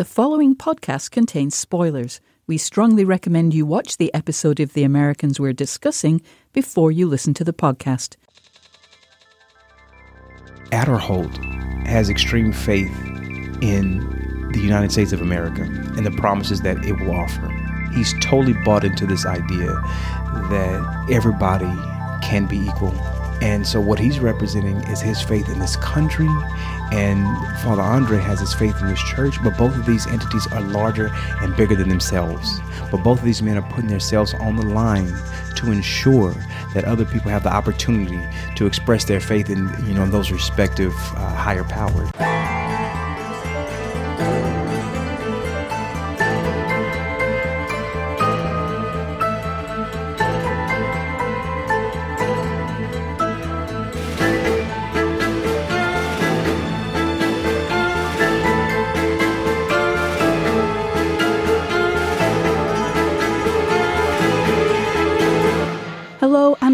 The following podcast contains spoilers. We strongly recommend you watch the episode of The Americans we're discussing before you listen to the podcast. Aderholt has extreme faith in the United States of America and the promises that it will offer. He's totally bought into this idea that everybody can be equal. And so, what he's representing is his faith in this country and Father Andre has his faith in his church, but both of these entities are larger and bigger than themselves. But both of these men are putting themselves on the line to ensure that other people have the opportunity to express their faith in, you know, in those respective uh, higher powers.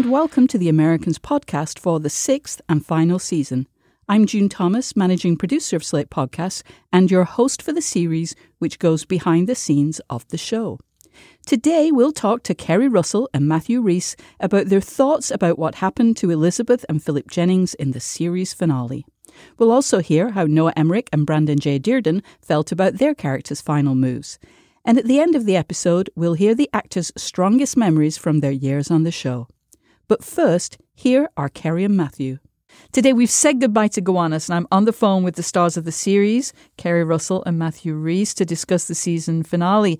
Welcome to the Americans podcast for the sixth and final season. I'm June Thomas, managing producer of Slate Podcasts, and your host for the series, which goes behind the scenes of the show. Today, we'll talk to Keri Russell and Matthew Rhys about their thoughts about what happened to Elizabeth and Philip Jennings in the series finale. We'll also hear how Noah Emmerich and Brandon J. Dirden felt about their characters' final moves. And at the end of the episode, we'll hear the actors' strongest memories from their years on the show. But first, here are Keri and Matthew. Today we've said goodbye to Gowanus, and I'm on the phone with the stars of the series, Keri Russell and Matthew Rhys, to discuss the season finale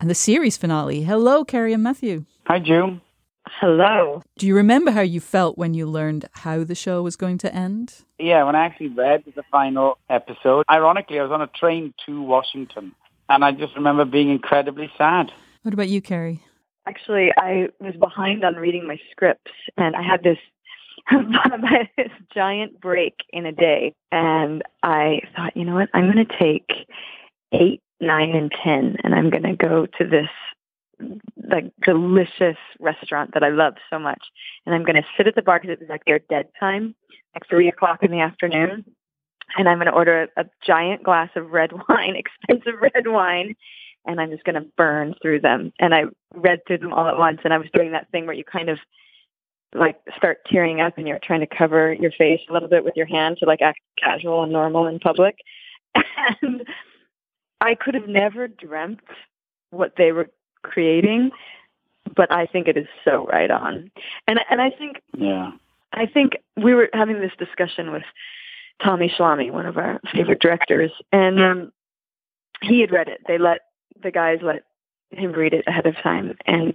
and the series finale. Hello, Keri and Matthew. Hi, June. Hello. Do you remember how you felt when you learned how the show was going to end? Yeah, when I actually read the final episode, ironically, I was on a train to Washington, and I just remember being incredibly sad. What about you, Keri? Actually, I was behind on reading my scripts, and I had this this giant break in a day, and I thought, you know what, I'm going to take eight, nine, and ten, and I'm going to go to this like delicious restaurant that I love so much, and I'm going to sit at the bar because it was like their dead time, like three o'clock in the afternoon, and I'm going to order a, a giant glass of red wine, expensive red wine, and I'm just going to burn through them. And I read through them all at once, and I was doing that thing where you kind of like start tearing up and you're trying to cover your face a little bit with your hand to like act casual and normal in public. And I could have never dreamt what they were creating, but I think it is so right on. And and I think yeah. I think we were having this discussion with Tommy Schlamme, one of our favorite directors, and um, he had read it. They let the guys let him read it ahead of time. And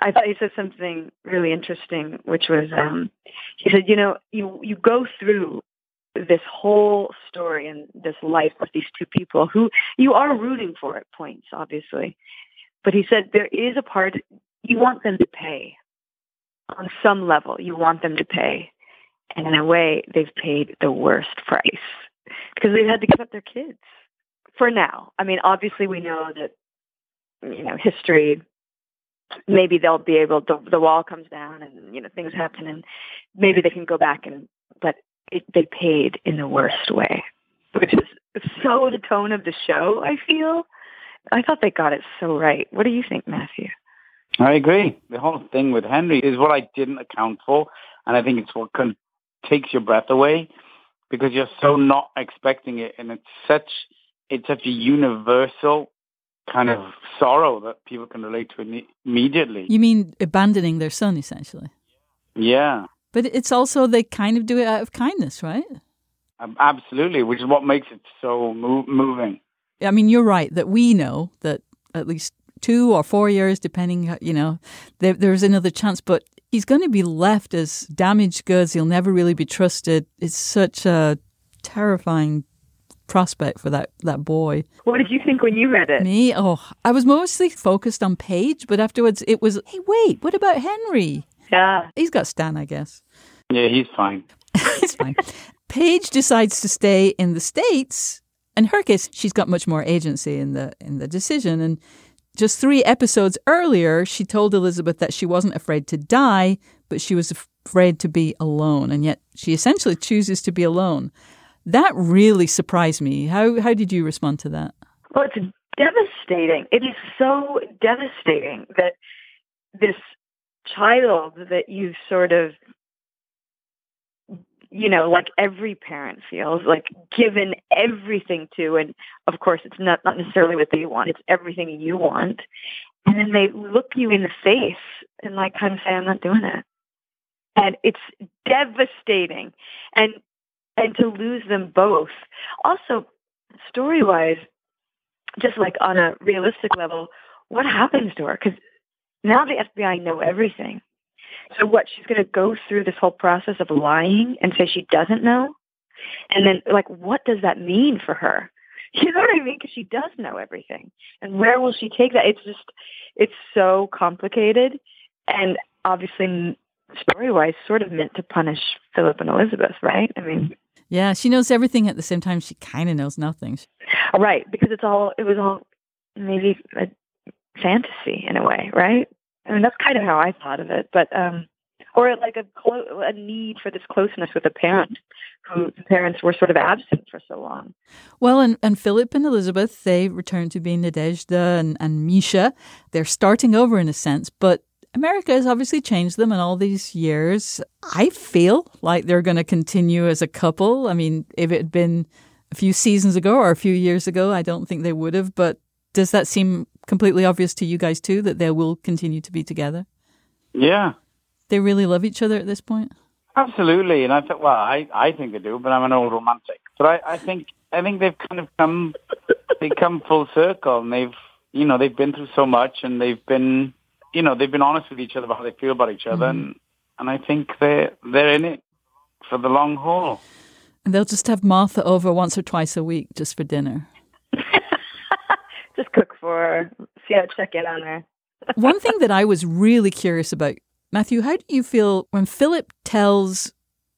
I thought he said something really interesting, which was um, he said, you know, you you go through this whole story and this life with these two people who you are rooting for at points, obviously. But he said there is a part you want them to pay on some level. You want them to pay. And in a way, they've paid the worst price because they've had to give up their kids for now. I mean, obviously, we know that you know history. Maybe they'll be able. The, the wall comes down, and you know things happen, and maybe they can go back and. But it, they paid in the worst way, which is so the tone of the show. I feel. I thought they got it so right. What do you think, Matthew? I agree. The whole thing with Henry is what I didn't account for, and I think it's what can, takes your breath away because you're so not expecting it, and it's such it's such a universal kind of sorrow that people can relate to immediately. You mean abandoning their son, essentially? Yeah. But it's also they kind of do it out of kindness, right? Absolutely, which is what makes it so moving. I mean, you're right that we know that at least two or four years, depending, you know, there, there's another chance. But he's going to be left as damaged goods. He'll never really be trusted. It's such a terrifying prospect for that, that boy. What did you think when you read it? Me? Oh, I was mostly focused on Paige, but afterwards it was, hey, wait, what about Henry? Yeah. He's got Stan, I guess. Yeah, he's fine. he's fine. Paige decides to stay in the States. In her case, she's got much more agency in the in the decision. And just three episodes earlier, she told Elizabeth that she wasn't afraid to die, but she was afraid to be alone. And yet she essentially chooses to be alone. That really surprised me. How how did you respond to that? Well, it's devastating. It is so devastating that this child that you've sort of you know, like every parent feels, like given everything to, and of course it's not, not necessarily what they want, it's everything you want. And then they look you in the face and like kind of say, I'm not doing it. And it's devastating. And, and to lose them both. Also, story wise, just like on a realistic level, what happens to her? Because now the FBI know everything. So what, she's going to go through this whole process of lying and say she doesn't know? And then, like, what does that mean for her? You know what I mean? Because she does know everything. And where will she take that? It's just, it's so complicated. And obviously, story-wise, sort of meant to punish Philip and Elizabeth, right? I mean... Yeah, she knows everything at the same time. She kind of knows nothing. Right, because it's all, it was all maybe a fantasy in a way, right? I mean, that's kind of how I thought of it, but um, or like a clo- a need for this closeness with a parent who the parents were sort of absent for so long. Well, and, and Philip and Elizabeth, they return to being Nadezhda and, and Misha. They're starting over in a sense, but America has obviously changed them in all these years. I feel like they're going to continue as a couple. I mean, if it had been a few seasons ago or a few years ago, I don't think they would have, but does that seem completely obvious to you guys too that they will continue to be together? Yeah. They really love each other at this point? Absolutely. And I thought, well, I, I think they do, but I'm an old romantic. But I, I think, I think they've kind of come, they come full circle and they've, you know, they've been through so much and they've been, you know, they've been honest with each other about how they feel about each other. Mm-hmm. And, and I think they're, they're in it for the long haul. And they'll just have Martha over once or twice a week just for dinner just cook for her, see how check in on her. One thing that I was really curious about, Matthew, how do you feel when Philip tells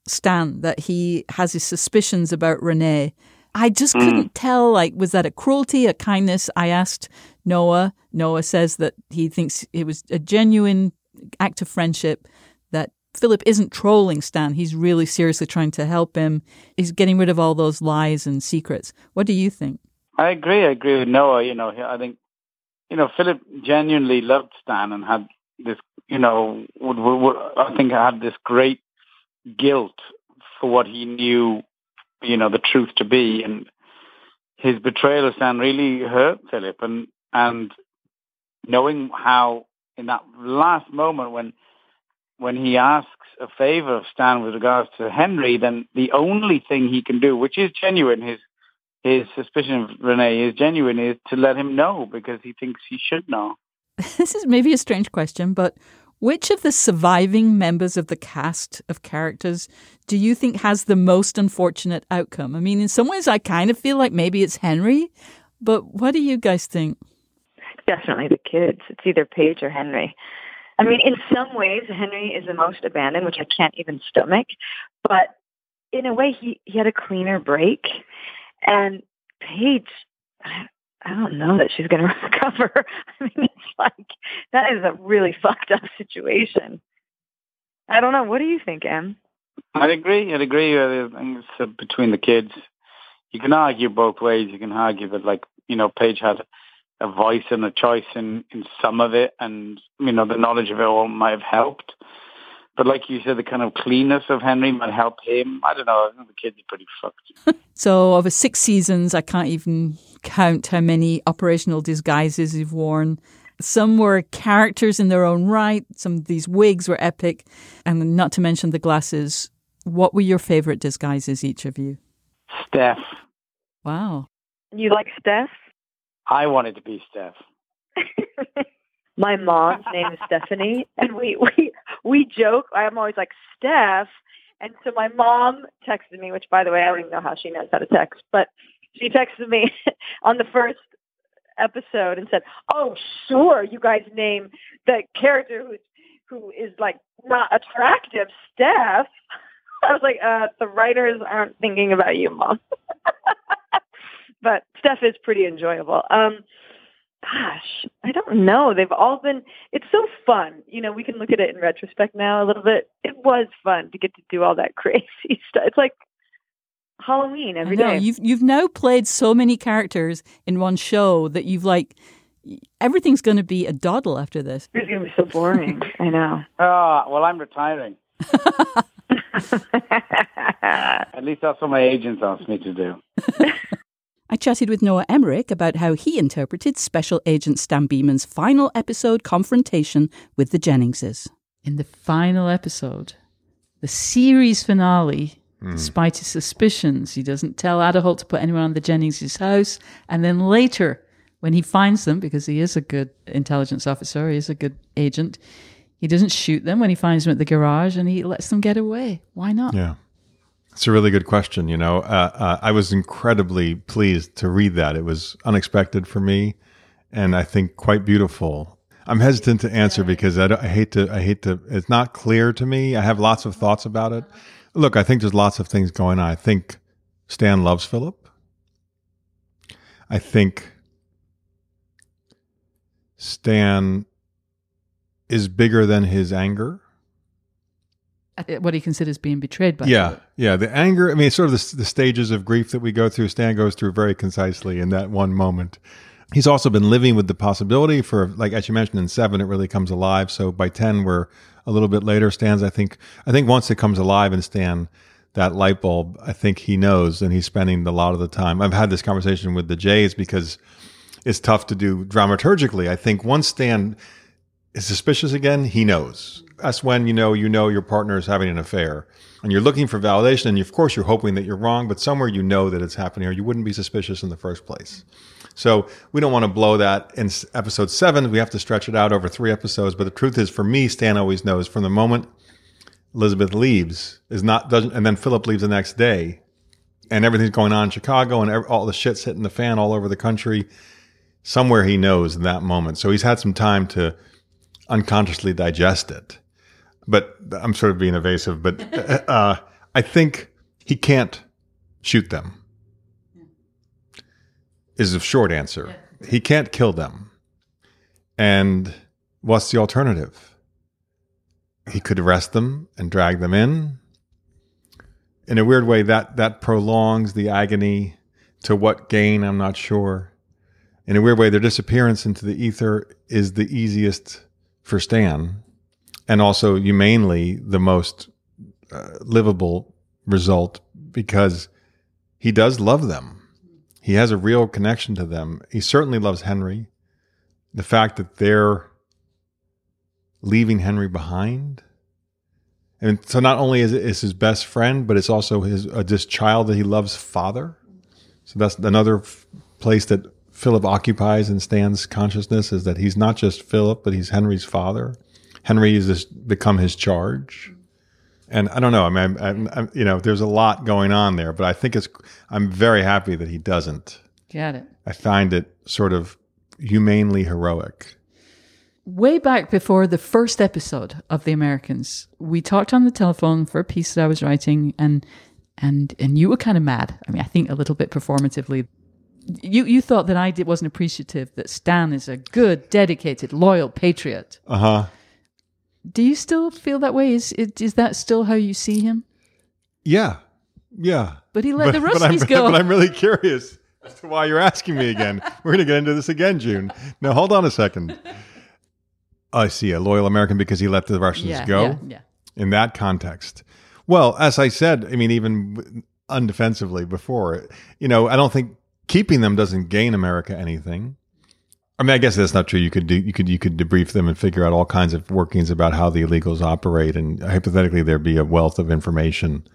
Stan that he has his suspicions about Renee? I just mm. couldn't tell, like, was that a cruelty, a kindness? I asked Noah. Noah says that he thinks it was a genuine act of friendship, that Philip isn't trolling Stan. He's really seriously trying to help him. He's getting rid of all those lies and secrets. What do you think? I agree. I agree with Noah. You know, I think, you know, Philip genuinely loved Stan and had this, you know, would, would, I think had this great guilt for what he knew, you know, the truth to be. And his betrayal of Stan really hurt Philip. And, and knowing how in that last moment when, when he asks a favor of Stan with regards to Henry, then the only thing he can do, which is genuine, his his suspicion of Renee is genuine is to let him know because he thinks he should know. This is maybe a strange question, but which of the surviving members of the cast of characters do you think has the most unfortunate outcome? I mean, in some ways, I kind of feel like maybe it's Henry, but what do you guys think? Definitely the kids. It's either Paige or Henry. I mean, in some ways, Henry is the most abandoned, which I can't even stomach. But in a way, he, he had a cleaner break. And Paige, I don't know that she's going to recover. I mean, it's like that is a really fucked up situation. I don't know. What do you think, Em? I'd agree. I'd agree. I think it's between the kids. You can argue both ways. You can argue that, like, you know, Paige had a voice and a choice in, in some of it, and, you know, the knowledge of it all might have helped. But like you said, the kind of cleanness of Henry might help him. I don't know. I think the kids are pretty fucked. so over six seasons, I can't even count how many operational disguises you've worn. Some were characters in their own right. Some of these wigs were epic. And not to mention the glasses. What were your favorite disguises, each of you? Steph. Wow. You like Steph? I wanted to be Steph. my mom's name is Stephanie, and we we we joke. I'm always like Steph, and so my mom texted me, which by the way I don't even know how she knows how to text, but she texted me on the first episode and said, "Oh, sure, you guys name the character who's who is like not attractive, Steph." I was like, uh, "The writers aren't thinking about you, mom." But Steph is pretty enjoyable. Um, gosh, I don't know. They've all been, it's so fun. You know, we can look at it in retrospect now a little bit. It was fun to get to do all that crazy stuff. It's like, Halloween every I know, day. You've you've now played so many characters in one show that you've like everything's going to be a doddle after this. It's gonna be so boring. I know. Ah, well, I'm retiring. At least that's what my agents asked me to do. I chatted with Noah Emmerich about how he interpreted Special Agent Stan Beeman's final episode confrontation with the Jenningses. In the final episode, the series finale, hmm. despite his suspicions, he doesn't tell Aderholt to put anyone on the Jenningses' house. And then later, when he finds them, because he is a good intelligence officer, he is a good agent, he doesn't shoot them when he finds them at the garage and he lets them get away. Why not? Yeah. It's a really good question. You know, uh, uh, I was incredibly pleased to read that. It was unexpected for me, and I think quite beautiful. I'm hesitant to answer because I, don't- I hate to. I hate to. It's not clear to me. I have lots of thoughts about it. Look, I think there's lots of things going on. I think Stan loves Philip. I think Stan is bigger than his anger. At What he considers being betrayed by. yeah, yeah. The anger. I mean, sort of the, the stages of grief that we go through. Stan goes through very concisely in that one moment. He's also been living with the possibility for, like as you mentioned, in seven, it really comes alive. So by ten, we're a little bit later. Stan's, I think, I think once it comes alive in Stan, that light bulb, I think he knows, and he's spending a lot of the time. I've had this conversation with the Jays because it's tough to do dramaturgically. I think once Stan is suspicious again, he knows. That's when you know you know your partner is having an affair, and you're looking for validation. And of course, you're hoping that you're wrong, but somewhere you know that it's happening, or you wouldn't be suspicious in the first place. So we don't want to blow that in episode seven. We have to stretch it out over three episodes. But the truth is, for me, Stan always knows from the moment Elizabeth leaves is not doesn't, and then Philip leaves the next day, and everything's going on in Chicago, and all the shit's hitting the fan all over the country. Somewhere he knows in that moment. So he's had some time to unconsciously digest it. But I'm sort of being evasive. But uh, I think he can't shoot them. Is a short answer. He can't kill them. And what's the alternative? He could arrest them and drag them in. In a weird way, that that prolongs the agony. To what gain? I'm not sure. In a weird way, their disappearance into the ether is the easiest for Stan, and also humanely the most uh, livable result because he does love them. He has a real connection to them. He certainly loves Henry. The fact that they're leaving Henry behind. And so not only is it is his best friend, but it's also his uh, this child that he loves father. So that's another f- place that Philip occupies in Stan's consciousness is that he's not just Philip, but he's Henry's father. Henry has become his charge. And I don't know. I mean, I'm, I'm, you know, there's a lot going on there, but I think it's. I'm very happy that he doesn't. Get it. I find it sort of humanely heroic. Way back before the first episode of The Americans, we talked on the telephone for a piece that I was writing, and and and you were kind of mad. I mean, I think a little bit performatively. You you thought that I did, wasn't appreciative that Stan is a good, dedicated, loyal patriot. Uh huh. Do you still feel that way? Is it, is that still how you see him? Yeah, yeah. But he let the but I'm, Ruskies go. But I'm really curious as to why you're asking me again. We're going to get into this again, June. Now, hold on a second. I see a loyal American because he let the Russians yeah, go yeah, yeah. in that context. Well, as I said, I mean, even undefensively before, you know, I don't think keeping them doesn't gain America anything. I mean, I guess that's not true. You could do, you could, you could debrief them and figure out all kinds of workings about how the illegals operate, and hypothetically, there'd be a wealth of information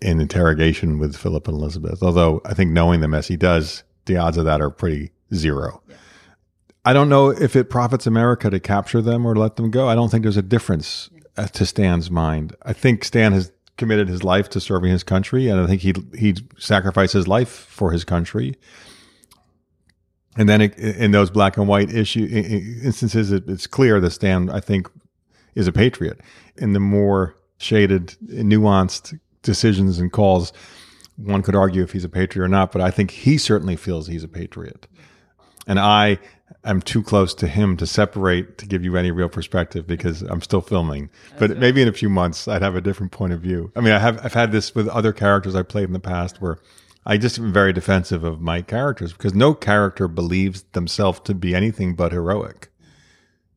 in interrogation with Philip and Elizabeth. Although I think knowing them as he does, the odds of that are pretty zero. I don't know if it profits America to capture them or let them go. I don't think there's a difference uh, to Stan's mind. I think Stan has committed his life to serving his country, and I think he he sacrificed his life for his country. And then it, in those black and white issue instances, it, it's clear that Stan, I think, is a patriot. In the more shaded, nuanced decisions and calls, one could argue if he's a patriot or not, but I think he certainly feels he's a patriot. and I am too close to him to separate to give you any real perspective because I'm still filming. but maybe in a few months I'd have a different point of view. I mean, I have I've had this with other characters I played in the past where I just am very defensive of my characters because no character believes themselves to be anything but heroic.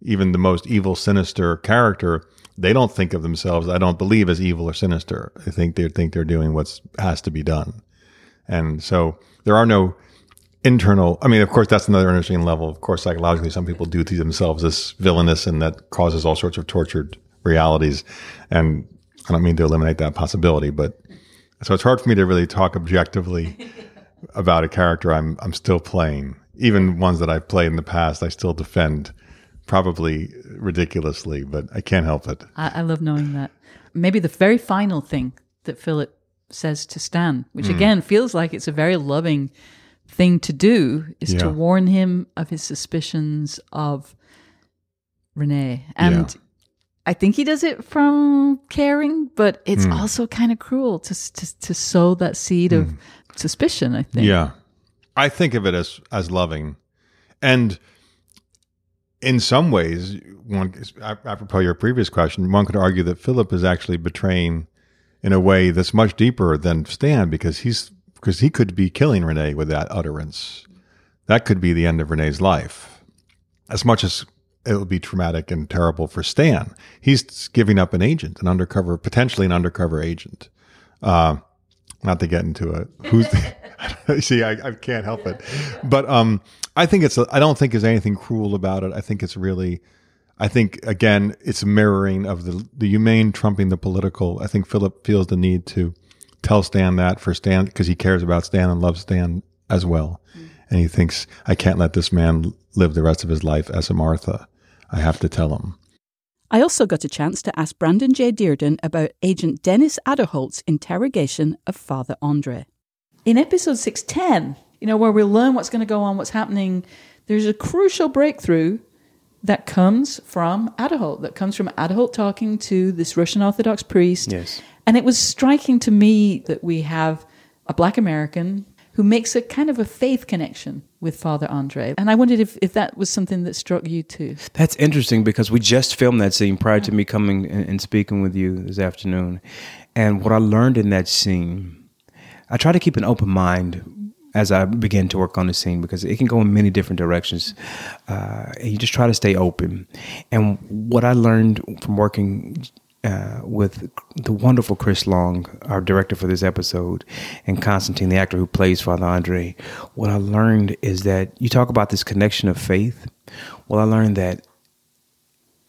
Even the most evil, sinister character, they don't think of themselves, I don't believe, as evil or sinister. I think they think they're doing what has to be done. And so there are no internal i mean of course that's another interesting level of course psychologically some people do to themselves this villainous and that causes all sorts of tortured realities and i don't mean to eliminate that possibility but so it's hard for me to really talk objectively about a character i'm i'm still playing even ones that i've played in the past i still defend probably ridiculously but i can't help it I, I love knowing that. Maybe the very final thing that Philip says to Stan, which Hmm. again feels like it's a very loving thing to do, is to warn him of his suspicions of Renee. And Yeah. I think he does it from caring, but it's Hmm. also kind of cruel to, to to sow that seed of suspicion. I think. Yeah. I think of it as as loving. And in some ways, one apropos your previous question, one could argue that Philip is actually betraying in a way that's much deeper than Stan because he's because he could be killing Renee with that utterance. That could be the end of Renee's life. As much as it would be traumatic and terrible for Stan, he's giving up an agent, an undercover, potentially an undercover agent. Uh, not to get into it. Who's see? I, I can't help it, but um, I think it's. I don't think there's anything cruel about it. I think it's really. I think again, it's a mirroring of the the humane trumping the political. I think Philip feels the need to tell Stan that for Stan because he cares about Stan and loves Stan as well, mm. and he thinks I can't let this man live the rest of his life as a Martha. I have to tell him. I also got a chance to ask Brandon J. Dirden about Agent Dennis Aderholt's interrogation of Father Andre. In episode 610, you know, where we'll learn what's going to go on, what's happening, there's a crucial breakthrough that comes from Aderholt, that comes from Aderholt talking to this Russian Orthodox priest. Yes. And it was striking to me that we have a black American who makes a kind of a faith connection with Father Andre. And I wondered if, if that was something that struck you too. That's interesting because we just filmed that scene prior to me coming and, speaking with you this afternoon. And what I learned in that scene, I try to keep an open mind as I begin to work on the scene because it can go in many different directions. Uh, and you just try to stay open. And what I learned from working uh, with the wonderful Chris Long, our director for this episode, and Constantine, the actor who plays Father Andre, what I learned is that you talk about this connection of faith. Well, I learned that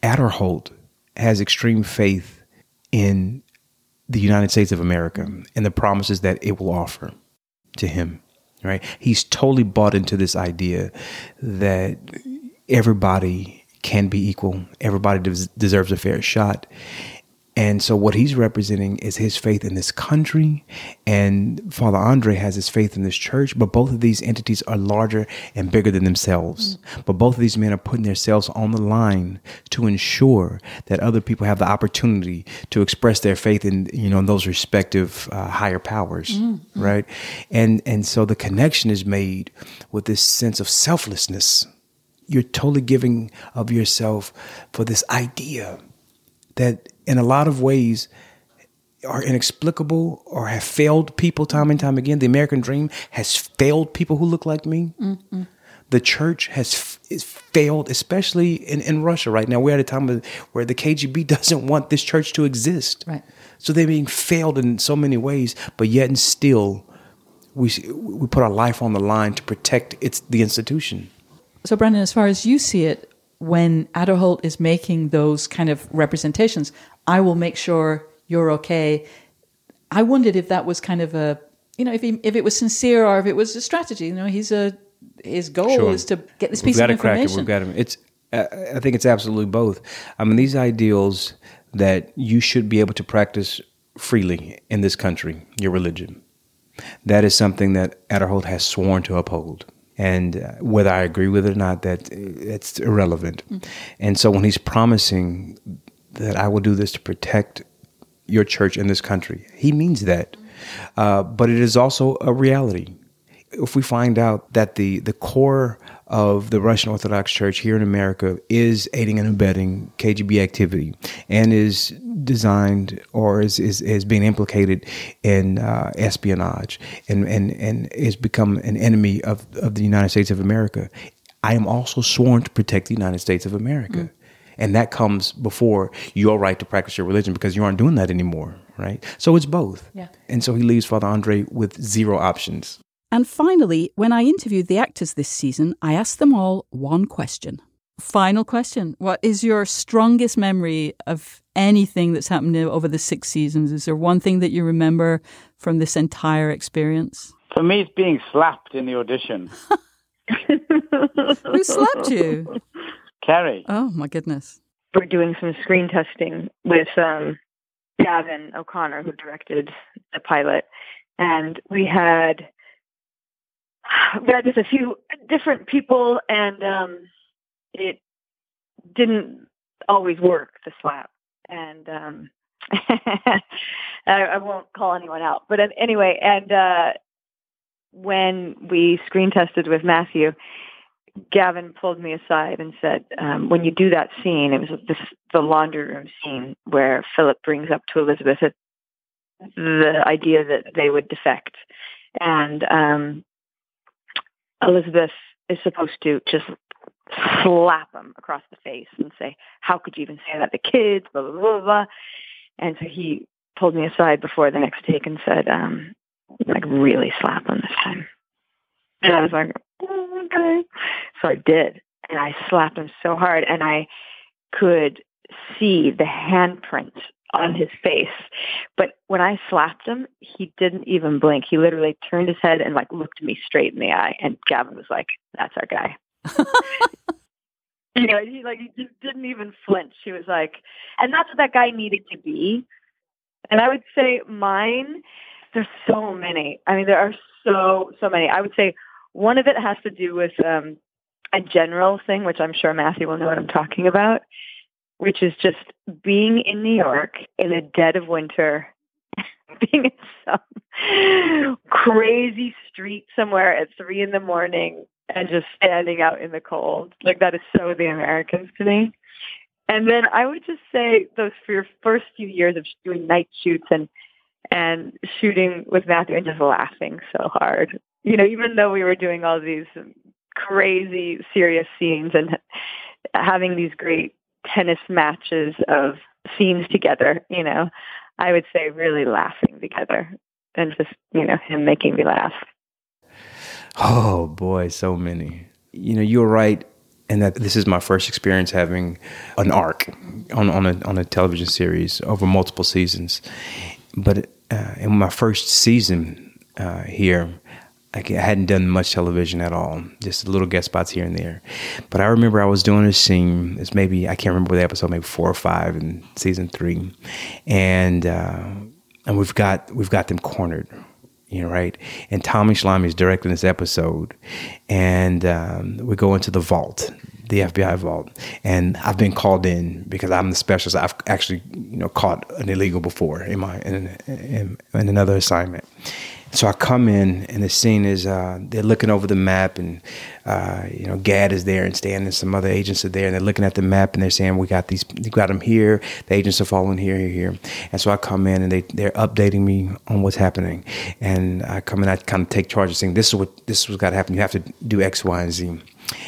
Aderholt has extreme faith in the United States of America and the promises that it will offer to him. Right? He's totally bought into this idea that everybody can be equal, everybody des- deserves a fair shot. And so, what he's representing is his faith in this country, and Father Andre has his faith in this church. But both of these entities are larger and bigger than themselves. But both of these men are putting themselves on the line to ensure that other people have the opportunity to express their faith in you know in those respective uh, higher powers, right? And and so the connection is made with this sense of selflessness. You're totally giving of yourself for this idea that in a lot of ways are inexplicable or have failed people time and time again. The American dream has failed people who look like me. The church has f- is failed, especially in, in Russia right now. We're at a time of- where the KGB doesn't want this church to exist. Right. So they're being failed in so many ways, but yet and still, we we put our life on the line to protect its the institution. So, Brandon, as far as you see it, when Aderholt is making those kind of representations, I will make sure you're okay. I wondered if that was kind of a, you know, if he, if it was sincere or if it was a strategy. You know, he's a his goal Sure. is to get this We've piece got of to crack it. information. We've got to. It's. Uh, I think it's absolutely both. I mean, these ideals that you should be able to practice freely in this country, your religion. That is something that Aderholt has sworn to uphold. And uh, whether I agree with it or not, that it's irrelevant. And so when he's promising that I will do this to protect your church in this country, he means that. Uh, but it is also a reality if we find out that the the core of the Russian Orthodox Church here in America is aiding and abetting KGB activity and is designed or is, is, is being implicated in uh, espionage and, and, and is become an enemy of, of the United States of America. I am also sworn to protect the United States of America. Mm. And that comes before your right to practice your religion because you aren't doing that anymore, right? So it's both. Yeah. And so he leaves Father Andre with zero options. And finally, when I interviewed the actors this season, I asked them all one question. Final question What is your strongest memory of anything that's happened over the six seasons? Is there one thing that you remember from this entire experience? For me, it's being slapped in the audition. Who slapped you? Keri. Oh, my goodness. We're doing some screen testing with um, Gavin O'Connor, who directed the pilot. And we had had just a few different people, and um, it didn't always work. The slap, and um, I, I won't call anyone out. But anyway, and uh, when we screen tested with Matthew, Gavin pulled me aside and said, um, "When you do that scene, it was this the laundry room scene where Philip brings up to Elizabeth the idea that they would defect, and um, Elizabeth is supposed to just slap him across the face and say, "How could you even say that to kids?" Blah blah blah blah. And so he pulled me aside before the next take and said, um, "Like really slap him this time." And I was like, "Okay." So I did, and I slapped him so hard, and I could see the handprint on his face. But when I slapped him, he didn't even blink. He literally turned his head and like looked me straight in the eye. And Gavin was like, "That's our guy." you know, he like he just didn't even flinch. He was like, and that's what that guy needed to be. And I would say mine. There's so many. I mean, there are so so many. I would say one of it has to do with um, a general thing, which I'm sure Matthew will know what I'm talking about which is just being in New York in the dead of winter, being in some crazy street somewhere at three in the morning and just standing out in the cold. Like that is so the Americans to me. And then I would just say those for your first few years of doing night shoots and and shooting with Matthew and just laughing so hard. You know, even though we were doing all these crazy serious scenes and having these great tennis matches of scenes together, you know, I would say really laughing together and just, you know, him making me laugh. Oh boy, so many. You know, you're right and that this is my first experience having an arc on, on a on a television series over multiple seasons. But uh, in my first season uh, here, I hadn't done much television at all, just a little guest spots here and there. But I remember I was doing a scene. It's maybe I can't remember the episode, maybe four or five in season three, and uh, and we've got we've got them cornered, you know, right? And Tommy Schlamme is directing this episode, and um, we go into the vault, the FBI vault, and I've been called in because I'm the specialist. I've actually you know caught an illegal before in my in, in, in another assignment so I come in, and the scene is uh, they're looking over the map, and uh, you know Gaad is there, and Stan and some other agents are there, and they're looking at the map, and they're saying we got these, we got them here. The agents are following here, here, here, and so I come in, and they they're updating me on what's happening, and I come in, I kind of take charge of saying this is what this is what's got to happen. You have to do X, Y, and Z,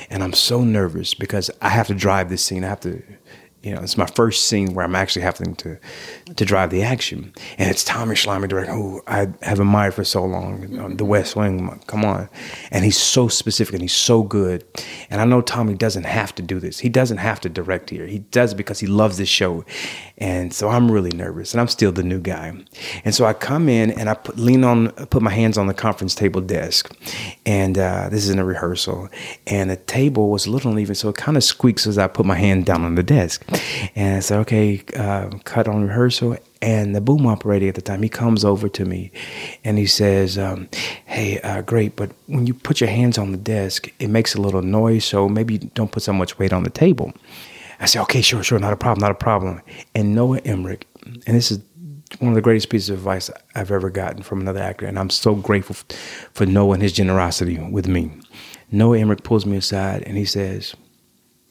and I'm so nervous because I have to drive this scene. I have to you know, it's my first scene where I'm actually having to to drive the action, and it's Tommy Schlamme, director, who I have admired for so long. The West Wing, come on, and he's so specific and he's so good. And I know Tommy doesn't have to do this. He doesn't have to direct here. He does because he loves this show, and so I'm really nervous, and I'm still the new guy. And so I come in and I put, lean on, put my hands on the conference table desk, and uh, this is in a rehearsal, and the table was a little uneven, so it kind of squeaks as I put my hand down on the desk. And I said, okay, uh, cut on rehearsal. And the boom operator at the time, he comes over to me and he says, um, hey, uh, great, but when you put your hands on the desk, it makes a little noise, so maybe don't put so much weight on the table. I said, okay, sure, sure, not a problem, not a problem. And Noah Emmerich, and this is one of the greatest pieces of advice I've ever gotten from another actor, and I'm so grateful for Noah and his generosity with me. Noah Emmerich pulls me aside and he says,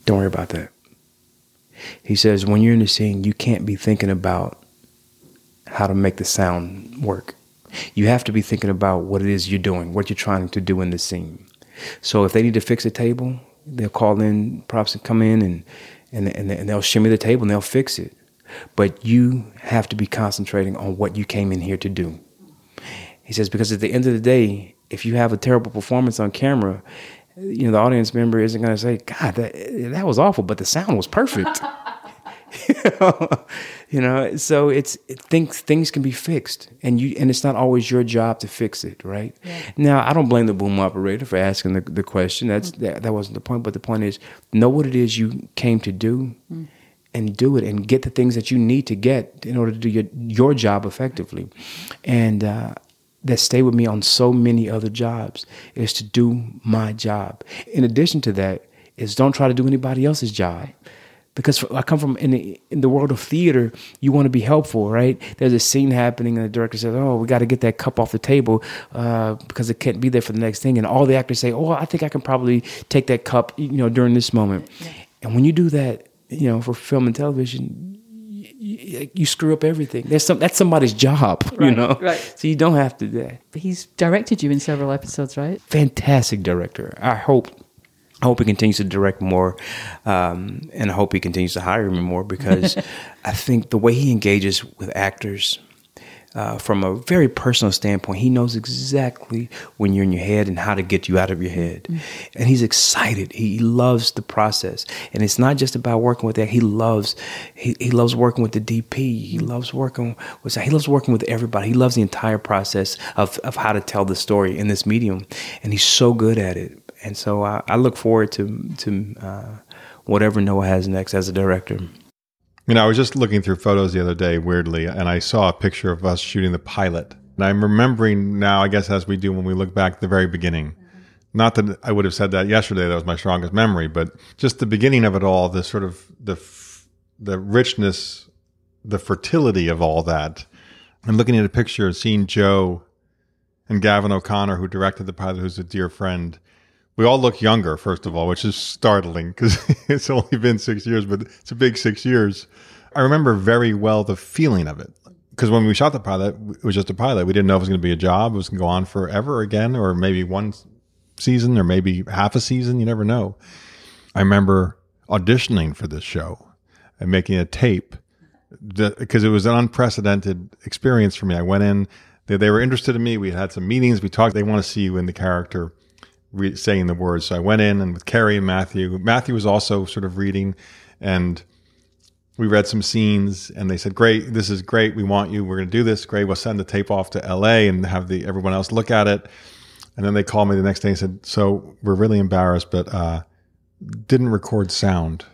Don't worry about that. He says, When you're in the scene, you can't be thinking about how to make the sound work. You have to be thinking about what it is you're doing, what you're trying to do in the scene. So if they need to fix a table, they'll call in props and come in and, and, and, and they'll shimmy the table and they'll fix it. But you have to be concentrating on what you came in here to do. He says, because at the end of the day, if you have a terrible performance on camera, you know, the audience member isn't going to say, God, that, that was awful, but the sound was perfect. you know, so it's it, things things can be fixed, and you and it's not always your job to fix it, right? Yeah. Now, I don't blame the boom operator for asking the, the question. That's mm. that, that wasn't the point, but the point is know what it is you came to do, mm. and do it, and get the things that you need to get in order to do your your job effectively, and. Uh, that stay with me on so many other jobs is to do my job. In addition to that, is don't try to do anybody else's job because I come from in the, in the world of theater, you want to be helpful, right? There's a scene happening, and the director says, "Oh, we got to get that cup off the table uh, because it can't be there for the next thing." And all the actors say, "Oh, I think I can probably take that cup, you know, during this moment." Yeah. And when you do that, you know, for film and television, you, you screw up everything. There's some that's somebody's job, right, you know. Right. So you don't have to do that. He's directed you in several episodes, right? Fantastic director. I hope I hope he continues to direct more, um, and I hope he continues to hire me more because I think the way he engages with actors uh, from a very personal standpoint, he knows exactly when you're in your head and how to get you out of your head. Mm-hmm. And he's excited. He loves the process, and it's not just about working with that. He loves he, he loves working with the DP. He loves working with he loves working with everybody. He loves the entire process of of how to tell the story in this medium, and he's so good at it and so I, I look forward to to uh, whatever Noah has next as a director. You know, I was just looking through photos the other day, weirdly, and I saw a picture of us shooting the pilot. And I'm remembering now, I guess, as we do when we look back at the very beginning. Not that I would have said that yesterday; that was my strongest memory, but just the beginning of it all, the sort of the the richness, the fertility of all that. And looking at a picture, seeing Joe and Gavin O'Connor, who directed the pilot, who's a dear friend, we all look younger, first of all, which is startling because it's only been six years, but it's a big six years. I remember very well the feeling of it because when we shot the pilot, it was just a pilot. We didn't know if it was going to be a job, it was going to go on forever again, or maybe one season, or maybe half a season. You never know. I remember auditioning for this show and making a tape because it was an unprecedented experience for me. I went in, they, they were interested in me. We had some meetings, we talked. They want to see you in the character re- saying the words. So I went in and with Keri and Matthew. Matthew was also sort of reading, and we read some scenes. And they said, "Great, this is great. We want you. We're going to do this. Great. We'll send the tape off to L.A. and have the everyone else look at it." And then they called me the next day and said, "So we're really embarrassed, but uh, didn't record sound."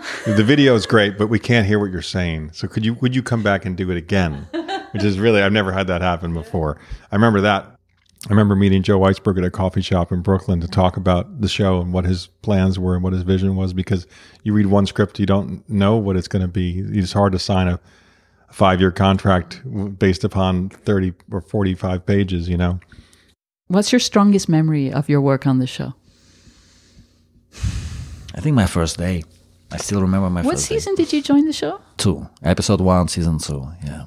the video is great, but we can't hear what you're saying. So could you would you come back and do it again? Which is really I've never had that happen before. I remember that I remember meeting Joe Weisberg at a coffee shop in Brooklyn to talk about the show and what his plans were and what his vision was because you read one script, you don't know what it's going to be. It's hard to sign a, a five year contract based upon 30 or 45 pages, you know. What's your strongest memory of your work on the show? I think my first day. I still remember my what season day. did you join the show? Two. Episode one, season two. Yeah.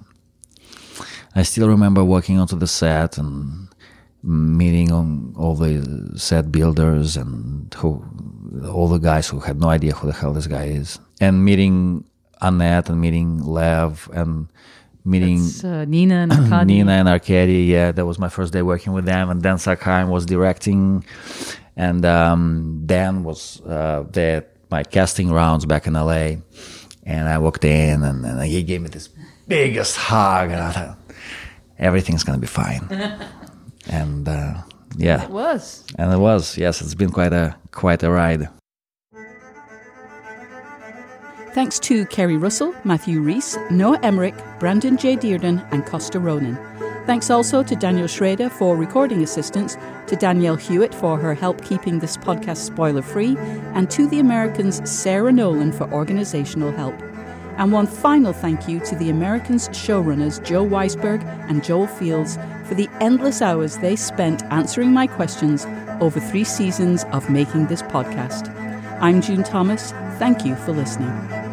I still remember walking onto the set and meeting on all the set builders and who all the guys who had no idea who the hell this guy is and meeting Annette and meeting Lev and meeting uh, Nina and Arkady. Nina and Arkady. Yeah, that was my first day working with them. And Dan Sackheim was directing, and um, Dan was uh, there my casting rounds back in LA. And I walked in, and, and he gave me this biggest hug, and I thought everything's gonna be fine. and uh, yeah, it was, and it was. Yes, it's been quite a quite a ride. Thanks to Keri Russell, Matthew Rhys, Noah Emmerich, Brandon J. Dirden, and Costa Ronin. Thanks also to Daniel Schrader for recording assistance, to Danielle Hewitt for her help keeping this podcast spoiler free, and to the Americans Sarah Nolan for organizational help. And one final thank you to the Americans showrunners Joe Weisberg and Joel Fields for the endless hours they spent answering my questions over three seasons of making this podcast. I'm June Thomas. Thank you for listening.